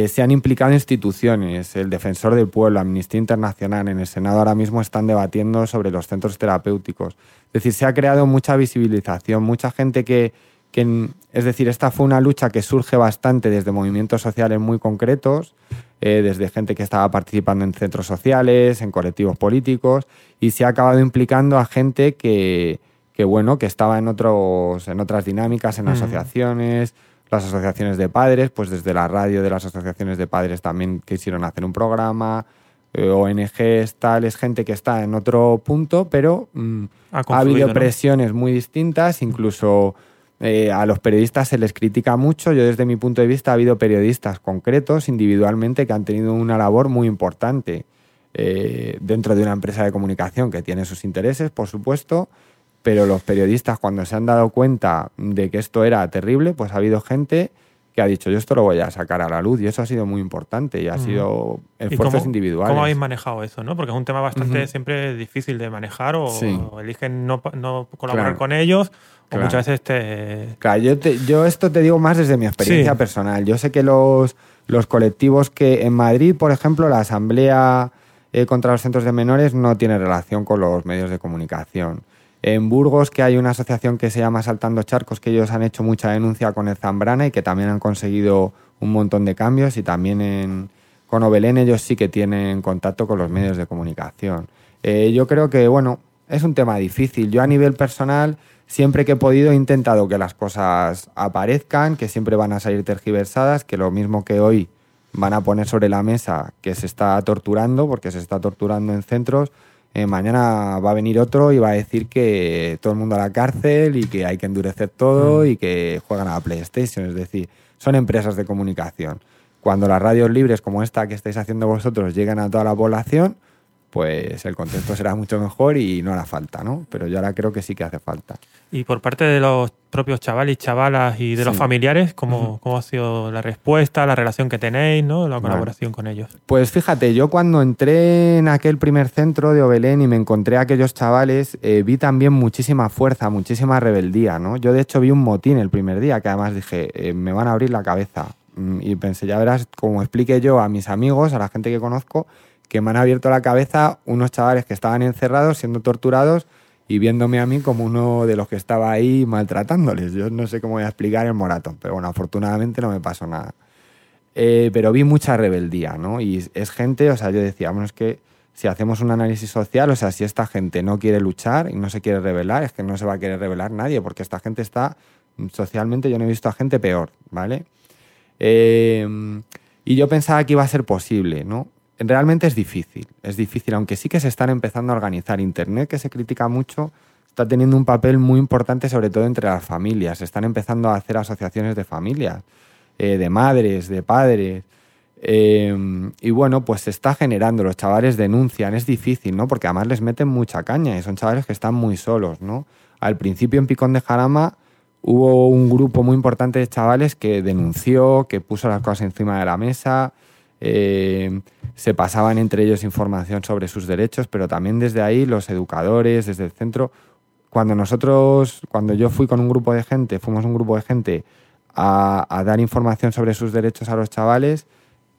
se han implicado instituciones, el Defensor del Pueblo, Amnistía Internacional, en el Senado ahora mismo están debatiendo sobre los centros terapéuticos. Es decir, se ha creado mucha visibilización, mucha gente que, que. Es decir, esta fue una lucha que surge bastante desde movimientos sociales muy concretos eh, desde gente que estaba participando en centros sociales, en colectivos políticos, y se ha acabado implicando a gente que, bueno, que estaba en, otros, en otras dinámicas, en asociaciones, las asociaciones de padres, pues desde la radio de las asociaciones de padres también quisieron hacer un programa, eh, ONGs, tal, es gente que está en otro punto, pero mm, ha, habido presiones muy distintas, incluso eh, a los periodistas se les critica mucho. Yo desde mi punto de vista ha habido periodistas concretos, individualmente, que han tenido una labor muy importante eh, dentro de una empresa de comunicación que tiene sus intereses, por supuesto, pero los periodistas cuando se han dado cuenta de que esto era terrible, pues ha habido gente que ha dicho yo esto lo voy a sacar a la luz y eso ha sido muy importante y ha sido esfuerzos individuales. ¿Cómo habéis manejado eso? ¿no? Porque es un tema bastante siempre difícil de manejar o, eligen no, colaborar con ellos o muchas veces te... Claro, yo, yo esto te digo más desde mi experiencia personal. Yo sé que los, los colectivos que en Madrid, por ejemplo, la Asamblea eh, contra los Centros de Menores no tiene relación con los medios de comunicación. En Burgos, que hay una asociación que se llama Saltando Charcos, que ellos han hecho mucha denuncia con el Zambrana y que también han conseguido un montón de cambios. Y también en, con Obelén ellos sí que tienen contacto con los medios de comunicación. Eh, yo creo que, bueno, es un tema difícil. Yo a nivel personal, siempre que he podido, he intentado que las cosas aparezcan, que siempre van a salir tergiversadas, que lo mismo que hoy van a poner sobre la mesa que se está torturando, porque se está torturando en centros, eh, mañana va a venir otro y va a decir que todo el mundo a la cárcel y que hay que endurecer todo mm. y que juegan a la PlayStation. Es decir, son empresas de comunicación. Cuando las radios libres como esta que estáis haciendo vosotros llegan a toda la población, pues el contexto será mucho mejor y no hará falta, ¿no? Pero yo ahora creo que sí que hace falta. Y por parte de los propios chavales y chavalas y de los familiares, ¿cómo, ¿cómo, ha sido la respuesta, la relación que tenéis, ¿no? la colaboración con ellos? Pues fíjate, yo cuando entré en aquel primer centro de Obelén y me encontré a aquellos chavales, eh, vi también muchísima fuerza, muchísima rebeldía, ¿no? Yo de hecho vi un motín el primer día, que además dije, eh, me van a abrir la cabeza. Mm, y pensé, ya verás, como expliqué yo a mis amigos, a la gente que conozco, que me han abierto la cabeza unos chavales que estaban encerrados, siendo torturados y viéndome a mí como uno de los que estaba ahí maltratándoles. Yo no sé cómo voy a explicar el moratón, pero bueno, afortunadamente no me pasó nada. Eh, pero vi mucha rebeldía, ¿no? Y es gente, o sea, yo decía, bueno, es que si hacemos un análisis social, o sea, si esta gente no quiere luchar y no se quiere rebelar, es que no se va a querer rebelar nadie, porque esta gente está, socialmente yo no he visto a gente peor, ¿vale? Eh, y yo pensaba que iba a ser posible, ¿no? Realmente es difícil, es difícil, aunque sí que se están empezando a organizar. Internet, que se critica mucho, está teniendo un papel muy importante, sobre todo entre las familias. Se están empezando a hacer asociaciones de familias, eh, de madres, de padres. Eh, y bueno, pues se está generando, los chavales denuncian, es difícil, ¿no? Porque además les meten mucha caña y son chavales que están muy solos, ¿no? Al principio en Picón de Jarama hubo un grupo muy importante de chavales que denunció, que puso las cosas encima de la mesa, eh, se pasaban entre ellos información sobre sus derechos, pero también desde ahí los educadores, desde el centro, cuando nosotros, cuando yo fui con un grupo de gente, fuimos un grupo de gente a, dar información sobre sus derechos a los chavales,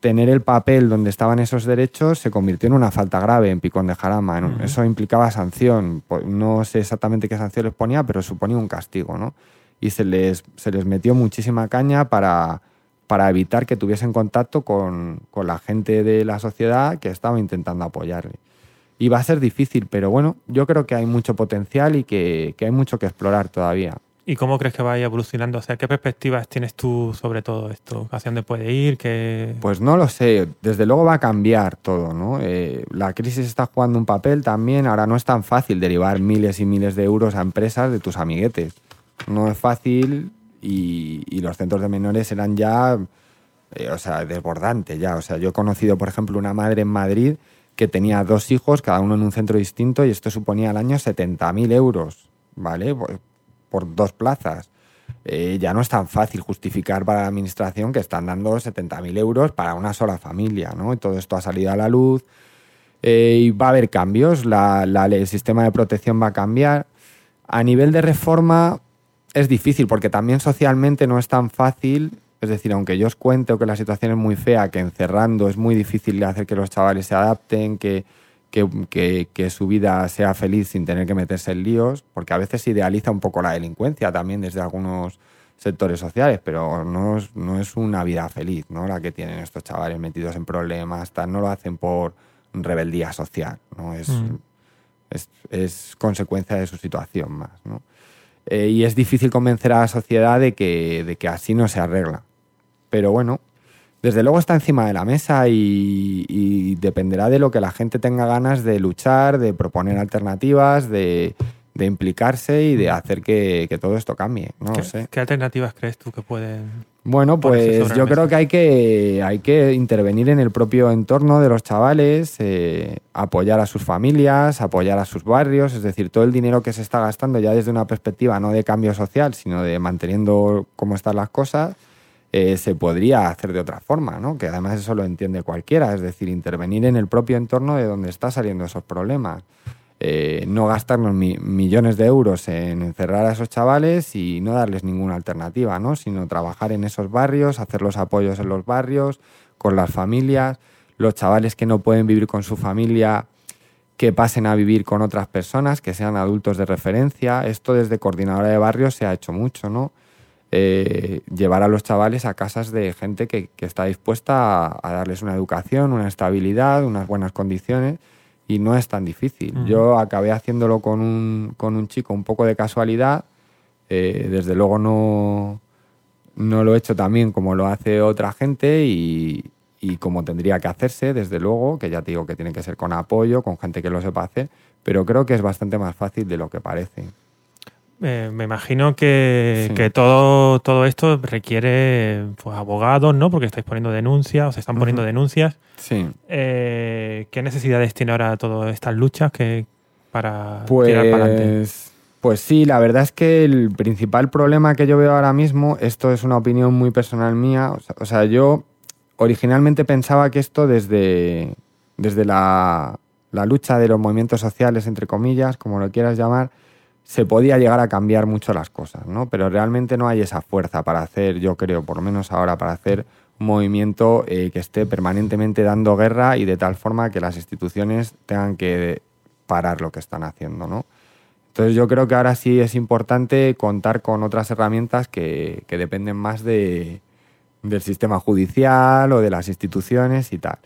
tener el papel donde estaban esos derechos se convirtió en una falta grave en Picón de Jarama. Eso implicaba sanción. Pues, no sé exactamente qué sanción les ponía, pero suponía un castigo, ¿no? Y se les, se les metió muchísima caña para, para evitar que tuviesen contacto con, la gente de la sociedad que estaba intentando apoyarle. Y va a ser difícil, pero bueno, yo creo que hay mucho potencial y que, hay mucho que explorar todavía. ¿Y cómo crees que vaya evolucionando? O sea, ¿qué perspectivas tienes tú sobre todo esto? ¿Hacia dónde puede ir? Pues no lo sé. Desde luego va a cambiar todo, ¿no? Eh, la crisis está jugando un papel también. Ahora no es tan fácil derivar miles y miles de euros a empresas de tus amiguetes. No es fácil y, los centros de menores eran ya, eh, o sea, desbordantes ya. O sea, yo he conocido, por ejemplo, una madre en Madrid que tenía dos hijos, cada uno en un centro distinto, y esto suponía al año 70.000 euros, ¿vale? Por, dos plazas. Eh, ya no es tan fácil justificar para la administración que están dando 70.000 euros para una sola familia, ¿no? Y todo esto ha salido a la luz eh, y va a haber cambios, la, el sistema de protección va a cambiar. A nivel de reforma, es difícil porque también socialmente no es tan fácil. Es decir, aunque yo os cuente que la situación es muy fea, que encerrando es muy difícil hacer que los chavales se adapten, que, que, su vida sea feliz sin tener que meterse en líos, porque a veces se idealiza un poco la delincuencia también desde algunos sectores sociales, pero no es, no es una vida feliz ¿no? la que tienen estos chavales metidos en problemas, no lo hacen por rebeldía social, ¿no? es, mm. es, es consecuencia de su situación más. ¿no? Eh, y es difícil convencer a la sociedad de que, de que así no se arregla. Pero bueno, desde luego está encima de la mesa y, dependerá de lo que la gente tenga ganas de luchar, de proponer alternativas, de, de implicarse y de hacer que, que todo esto cambie. No ¿Qué, sé. ¿Qué alternativas crees tú que pueden bueno, pues yo creo que hay, que hay que intervenir en el propio entorno de los chavales, eh, apoyar a sus familias, apoyar a sus barrios, es decir, todo el dinero que se está gastando ya desde una perspectiva no de cambio social, sino de manteniendo cómo están las cosas, eh, se podría hacer de otra forma, ¿no? que además eso lo entiende cualquiera, es decir, intervenir en el propio entorno de donde están saliendo esos problemas. Eh, no gastarnos millones de euros en encerrar a esos chavales y no darles ninguna alternativa, ¿no? sino trabajar en esos barrios, hacer los apoyos en los barrios, con las familias, los chavales que no pueden vivir con su familia, que pasen a vivir con otras personas, que sean adultos de referencia. Esto desde coordinadora de barrios se ha hecho mucho, ¿no? Eh, llevar a los chavales a casas de gente que, está dispuesta a darles una educación, una estabilidad, unas buenas condiciones y no es tan difícil. Yo acabé haciéndolo con un, con un chico un poco de casualidad. Eh, desde luego no, no lo he hecho también como lo hace otra gente y, y, como tendría que hacerse, desde luego, que ya te digo que tiene que ser con apoyo, con gente que lo sepa hacer, pero creo que es bastante más fácil de lo que parece. Eh, me imagino que, todo, todo esto requiere pues, abogados, ¿no? Porque estáis poniendo denuncias, o se están poniendo denuncias. Sí. Eh, ¿Qué necesidades tiene ahora todas estas luchas que, para tirar para adelante? Pues, pues sí, la verdad es que el principal problema que yo veo ahora mismo, esto es una opinión muy personal mía, o sea, yo originalmente pensaba que esto desde, desde la, la lucha de los movimientos sociales, entre comillas, como lo quieras llamar, se podía llegar a cambiar mucho las cosas, ¿no? Pero realmente no hay esa fuerza para hacer, yo creo, por lo menos ahora, para hacer un movimiento eh, que esté permanentemente dando guerra y de tal forma que las instituciones tengan que parar lo que están haciendo, ¿no? Entonces yo creo que ahora sí es importante contar con otras herramientas que, dependen más de, del sistema judicial o de las instituciones y tal.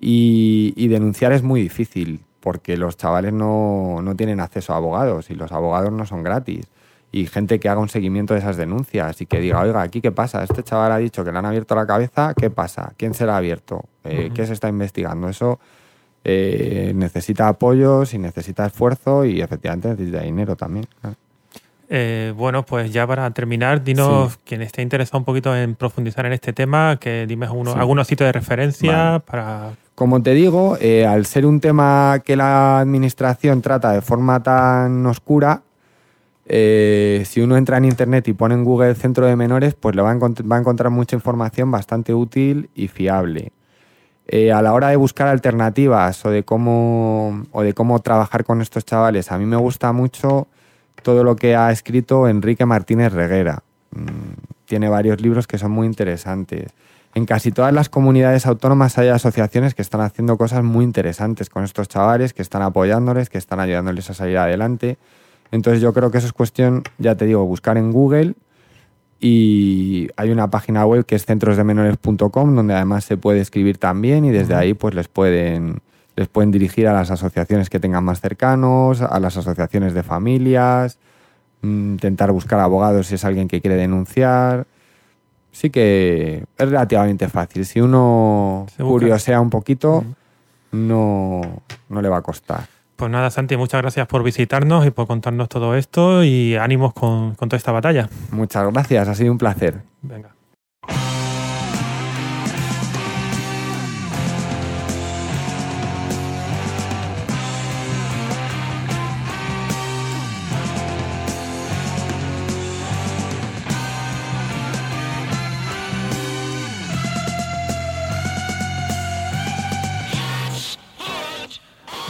y denunciar es muy difícil porque los chavales no, tienen acceso a abogados y los abogados no son gratis. Y gente que haga un seguimiento de esas denuncias y que diga, oiga, aquí qué pasa, este chaval ha dicho que le han abierto la cabeza, ¿qué pasa? ¿Quién se la ha abierto? Eh, ¿Qué se está investigando? Eso eh, necesita apoyos y necesita esfuerzo y efectivamente necesita dinero también. Eh, bueno, pues ya para terminar, dinos, quien esté interesado un poquito en profundizar en este tema, que dime uno, algunos sitios de referencia para como te digo, eh, al ser un tema que la administración trata de forma tan oscura, eh, si uno entra en internet y pone en Google Centro de Menores, pues le va a, encontrar mucha información bastante útil y fiable. Eh, a la hora de buscar alternativas o de cómo o de cómo trabajar con estos chavales, a mí me gusta mucho todo lo que ha escrito Enrique Martínez Reguera. Mm, tiene varios libros que son muy interesantes en casi todas las comunidades autónomas hay asociaciones que están haciendo cosas muy interesantes con estos chavales, que están apoyándoles, que están ayudándoles a salir adelante. Entonces yo creo que eso es cuestión, ya te digo, buscar en Google y hay una página web que es centrosdemenores.com donde además se puede escribir también y desde ahí pues les pueden les pueden dirigir a las asociaciones que tengan más cercanos, a las asociaciones de familias, mm, intentar buscar abogados si es alguien que quiere denunciar sí que es relativamente fácil. Si uno curiosea un poquito, no, no le va a costar. Pues nada, Santi, muchas gracias por visitarnos y por contarnos todo esto y ánimos con, con toda esta batalla. Muchas gracias, ha sido un placer. Venga.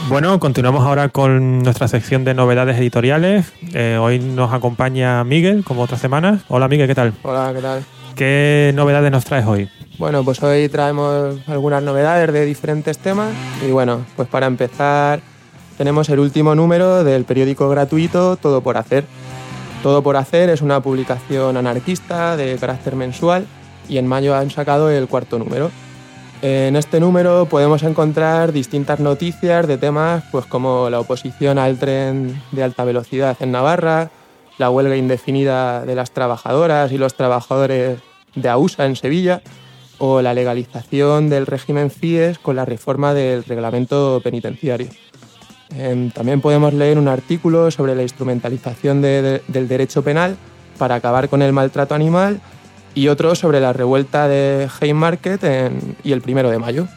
Bueno, continuamos ahora con nuestra sección de novedades editoriales. Eh, hoy nos acompaña Miguel, como otras semanas. Hola Miguel, ¿qué tal? Hola, ¿qué tal? ¿Qué novedades nos traes hoy? Bueno, pues hoy traemos algunas novedades de diferentes temas. Y bueno, pues para empezar, tenemos el último número del periódico gratuito Todo por Hacer. Todo por Hacer es una publicación anarquista de carácter mensual y en mayo han sacado el cuarto número. En este número podemos encontrar distintas noticias de temas pues como la oposición al tren de alta velocidad en Navarra, la huelga indefinida de las trabajadoras y los trabajadores de AUSA en Sevilla o la legalización del régimen CIES con la reforma del reglamento penitenciario. Em, también podemos leer un artículo sobre la instrumentalización del derecho penal para acabar con el maltrato animal y otro sobre la revuelta de Haymarket y el primero de mayo.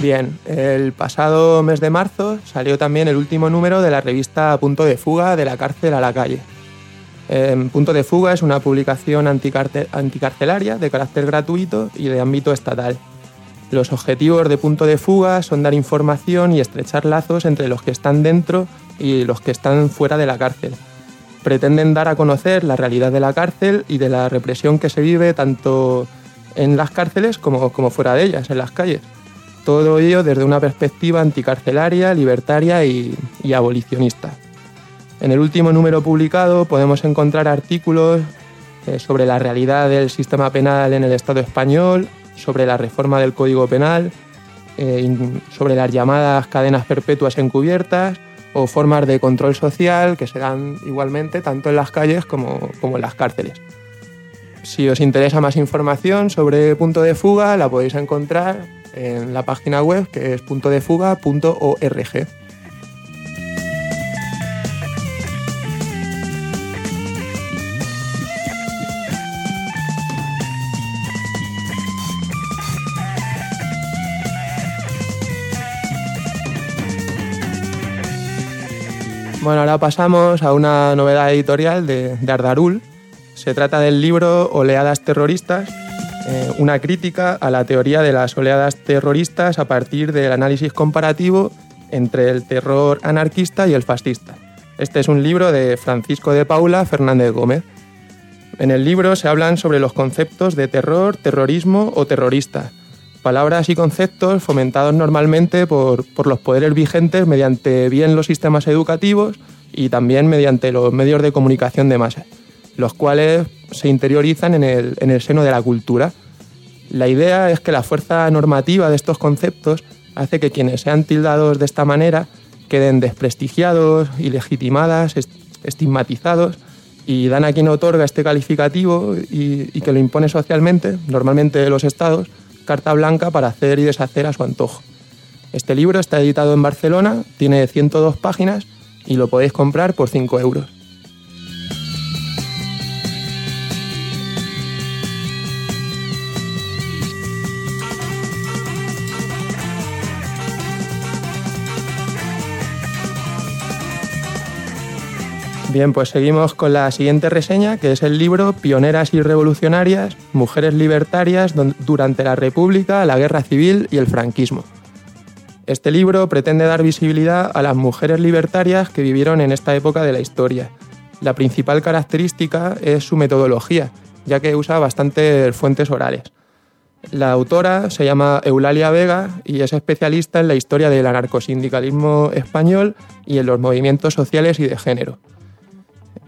Bien, el pasado mes de marzo salió también el último número de la revista Punto de Fuga de la cárcel a la calle. Punto de Fuga es una publicación anticarcelaria de carácter gratuito y de ámbito estatal. Los objetivos de punto de fuga son dar información y estrechar lazos entre los que están dentro y los que están fuera de la cárcel. Pretenden dar a conocer la realidad de la cárcel y de la represión que se vive tanto en las cárceles como, fuera de ellas, en las calles. Todo ello desde una perspectiva anticarcelaria, libertaria y, abolicionista. En el último número publicado podemos encontrar artículos eh, sobre la realidad del sistema penal en el Estado español, sobre la reforma del Código Penal, eh, sobre las llamadas cadenas perpetuas encubiertas o formas de control social que se dan igualmente tanto en las calles como, en las cárceles. Si os interesa más información sobre punto de fuga, la podéis encontrar en la página web que es puntodefuga.org. Bueno, ahora pasamos a una novedad editorial de, Ardarul. Se trata del libro Oleadas terroristas, eh, una crítica a la teoría de las oleadas terroristas a partir del análisis comparativo entre el terror anarquista y el fascista. Este es un libro de Francisco de Paula Fernández Gómez. En el libro se hablan sobre los conceptos de terror, terrorismo o terrorista, palabras y conceptos fomentados normalmente por, los poderes vigentes mediante bien los sistemas educativos y también mediante los medios de comunicación de masa, los cuales se interiorizan en el, en el seno de la cultura. La idea es que la fuerza normativa de estos conceptos hace que quienes sean tildados de esta manera queden desprestigiados, ilegitimadas, estigmatizados y dan a quien otorga este calificativo y, y que lo impone socialmente, normalmente los estados, carta blanca para hacer y deshacer a su antojo. Este libro está editado en Barcelona, tiene 102 páginas y lo podéis comprar por 5 euros. Bien, pues seguimos con la siguiente reseña, que es el libro Pioneras y Revolucionarias, Mujeres Libertarias durante la República, la Guerra Civil y el Franquismo. Este libro pretende dar visibilidad a las mujeres libertarias que vivieron en esta época de la historia. La principal característica es su metodología, ya que usa bastantes fuentes orales. La autora se llama Eulalia Vega y es especialista en la historia del anarcosindicalismo español y en los movimientos sociales y de género.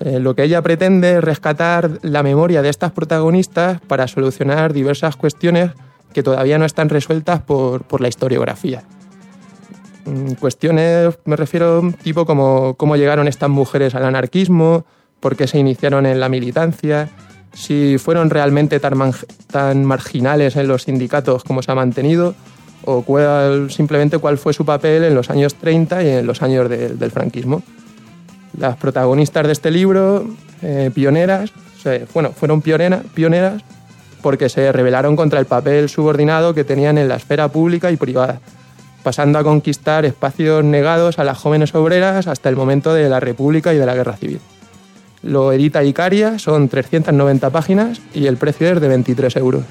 Eh, lo que ella pretende es rescatar la memoria de estas protagonistas para solucionar diversas cuestiones que todavía no están resueltas por, la historiografía. Mm, cuestiones, me refiero, tipo como cómo llegaron estas mujeres al anarquismo, por qué se iniciaron en la militancia, si fueron realmente tan, marginales en los sindicatos como se ha mantenido, o simplemente cuál fue su papel en los años 30 y en los años del franquismo. Las protagonistas de este libro, eh, pioneras, bueno, fueron pioneras porque se rebelaron contra el papel subordinado que tenían en la esfera pública y privada, pasando a conquistar espacios negados a las jóvenes obreras hasta el momento de la República y de la Guerra Civil. Lo edita Icaria, son 390 páginas y el precio es de 23 euros.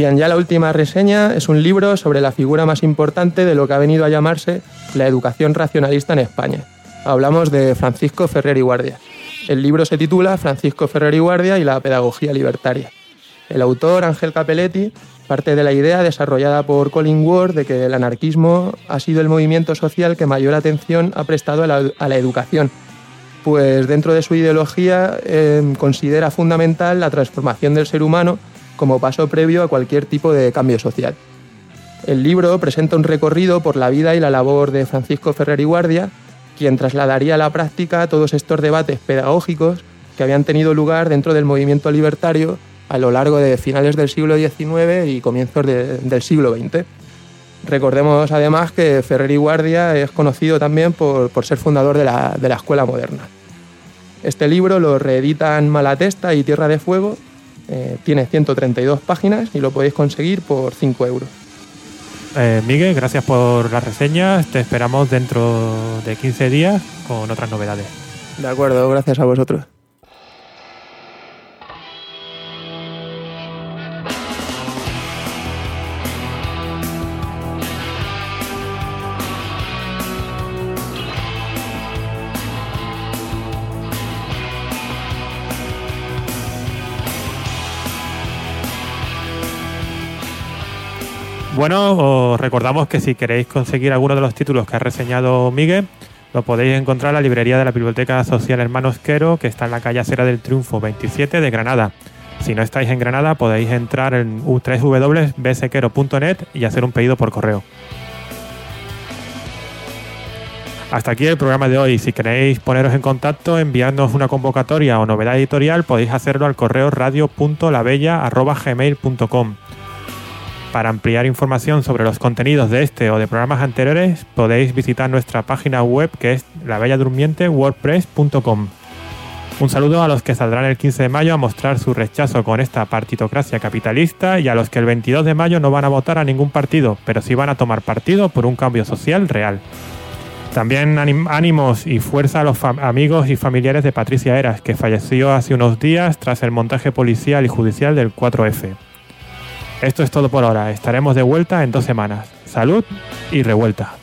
Bien, ya la última reseña es un libro sobre la figura más importante de lo que ha venido a llamarse la educación racionalista en España. Hablamos de Francisco Ferrer y Guardia. El libro se titula Francisco Ferrer y Guardia y la pedagogía libertaria. El autor, Ángel Capelletti, parte de la idea desarrollada por Colin Ward de que el anarquismo ha sido el movimiento social que mayor atención ha prestado a la, educación, pues dentro de su ideología eh, considera fundamental la transformación del ser humano como paso previo a cualquier tipo de cambio social. El libro presenta un recorrido por la vida y la labor de Francisco Ferrer y Guardia, quien trasladaría a la práctica todos estos debates pedagógicos que habían tenido lugar dentro del movimiento libertario a lo largo de finales del siglo XIX y comienzos del siglo XX. Recordemos además que Ferrer y Guardia es conocido también por, ser fundador de la, de la escuela moderna. Este libro lo reeditan Malatesta y Tierra de Fuego eh, tiene 132 páginas y lo podéis conseguir por 5 euros. Eh, Miguel, gracias por la reseña. Te esperamos dentro de 15 días con otras novedades. De acuerdo, gracias a vosotros. Bueno, os recordamos que si queréis conseguir alguno de los títulos que ha reseñado Miguel, lo podéis encontrar en la librería de la Biblioteca Social Hermanos Quero, que está en la calle Acera del Triunfo 27 de Granada. Si no estáis en Granada, podéis entrar en www.bsequero.net y hacer un pedido por correo. Hasta aquí el programa de hoy. Si queréis poneros en contacto, enviarnos una convocatoria o novedad editorial, podéis hacerlo al correo radio.labella.gmail.com. Para ampliar información sobre los contenidos de este o de programas anteriores, podéis visitar nuestra página web que es labelladurmiente.wordpress.com. Un saludo a los que saldrán el 15 de mayo a mostrar su rechazo con esta partitocracia capitalista y a los que el 22 de mayo no van a votar a ningún partido, pero sí van a tomar partido por un cambio social real. También ánimos y fuerza a los amigos y familiares de Patricia Eras, que falleció hace unos días tras el montaje policial y judicial del 4F. Esto es todo por ahora. Estaremos de vuelta en dos semanas. Salud y revuelta.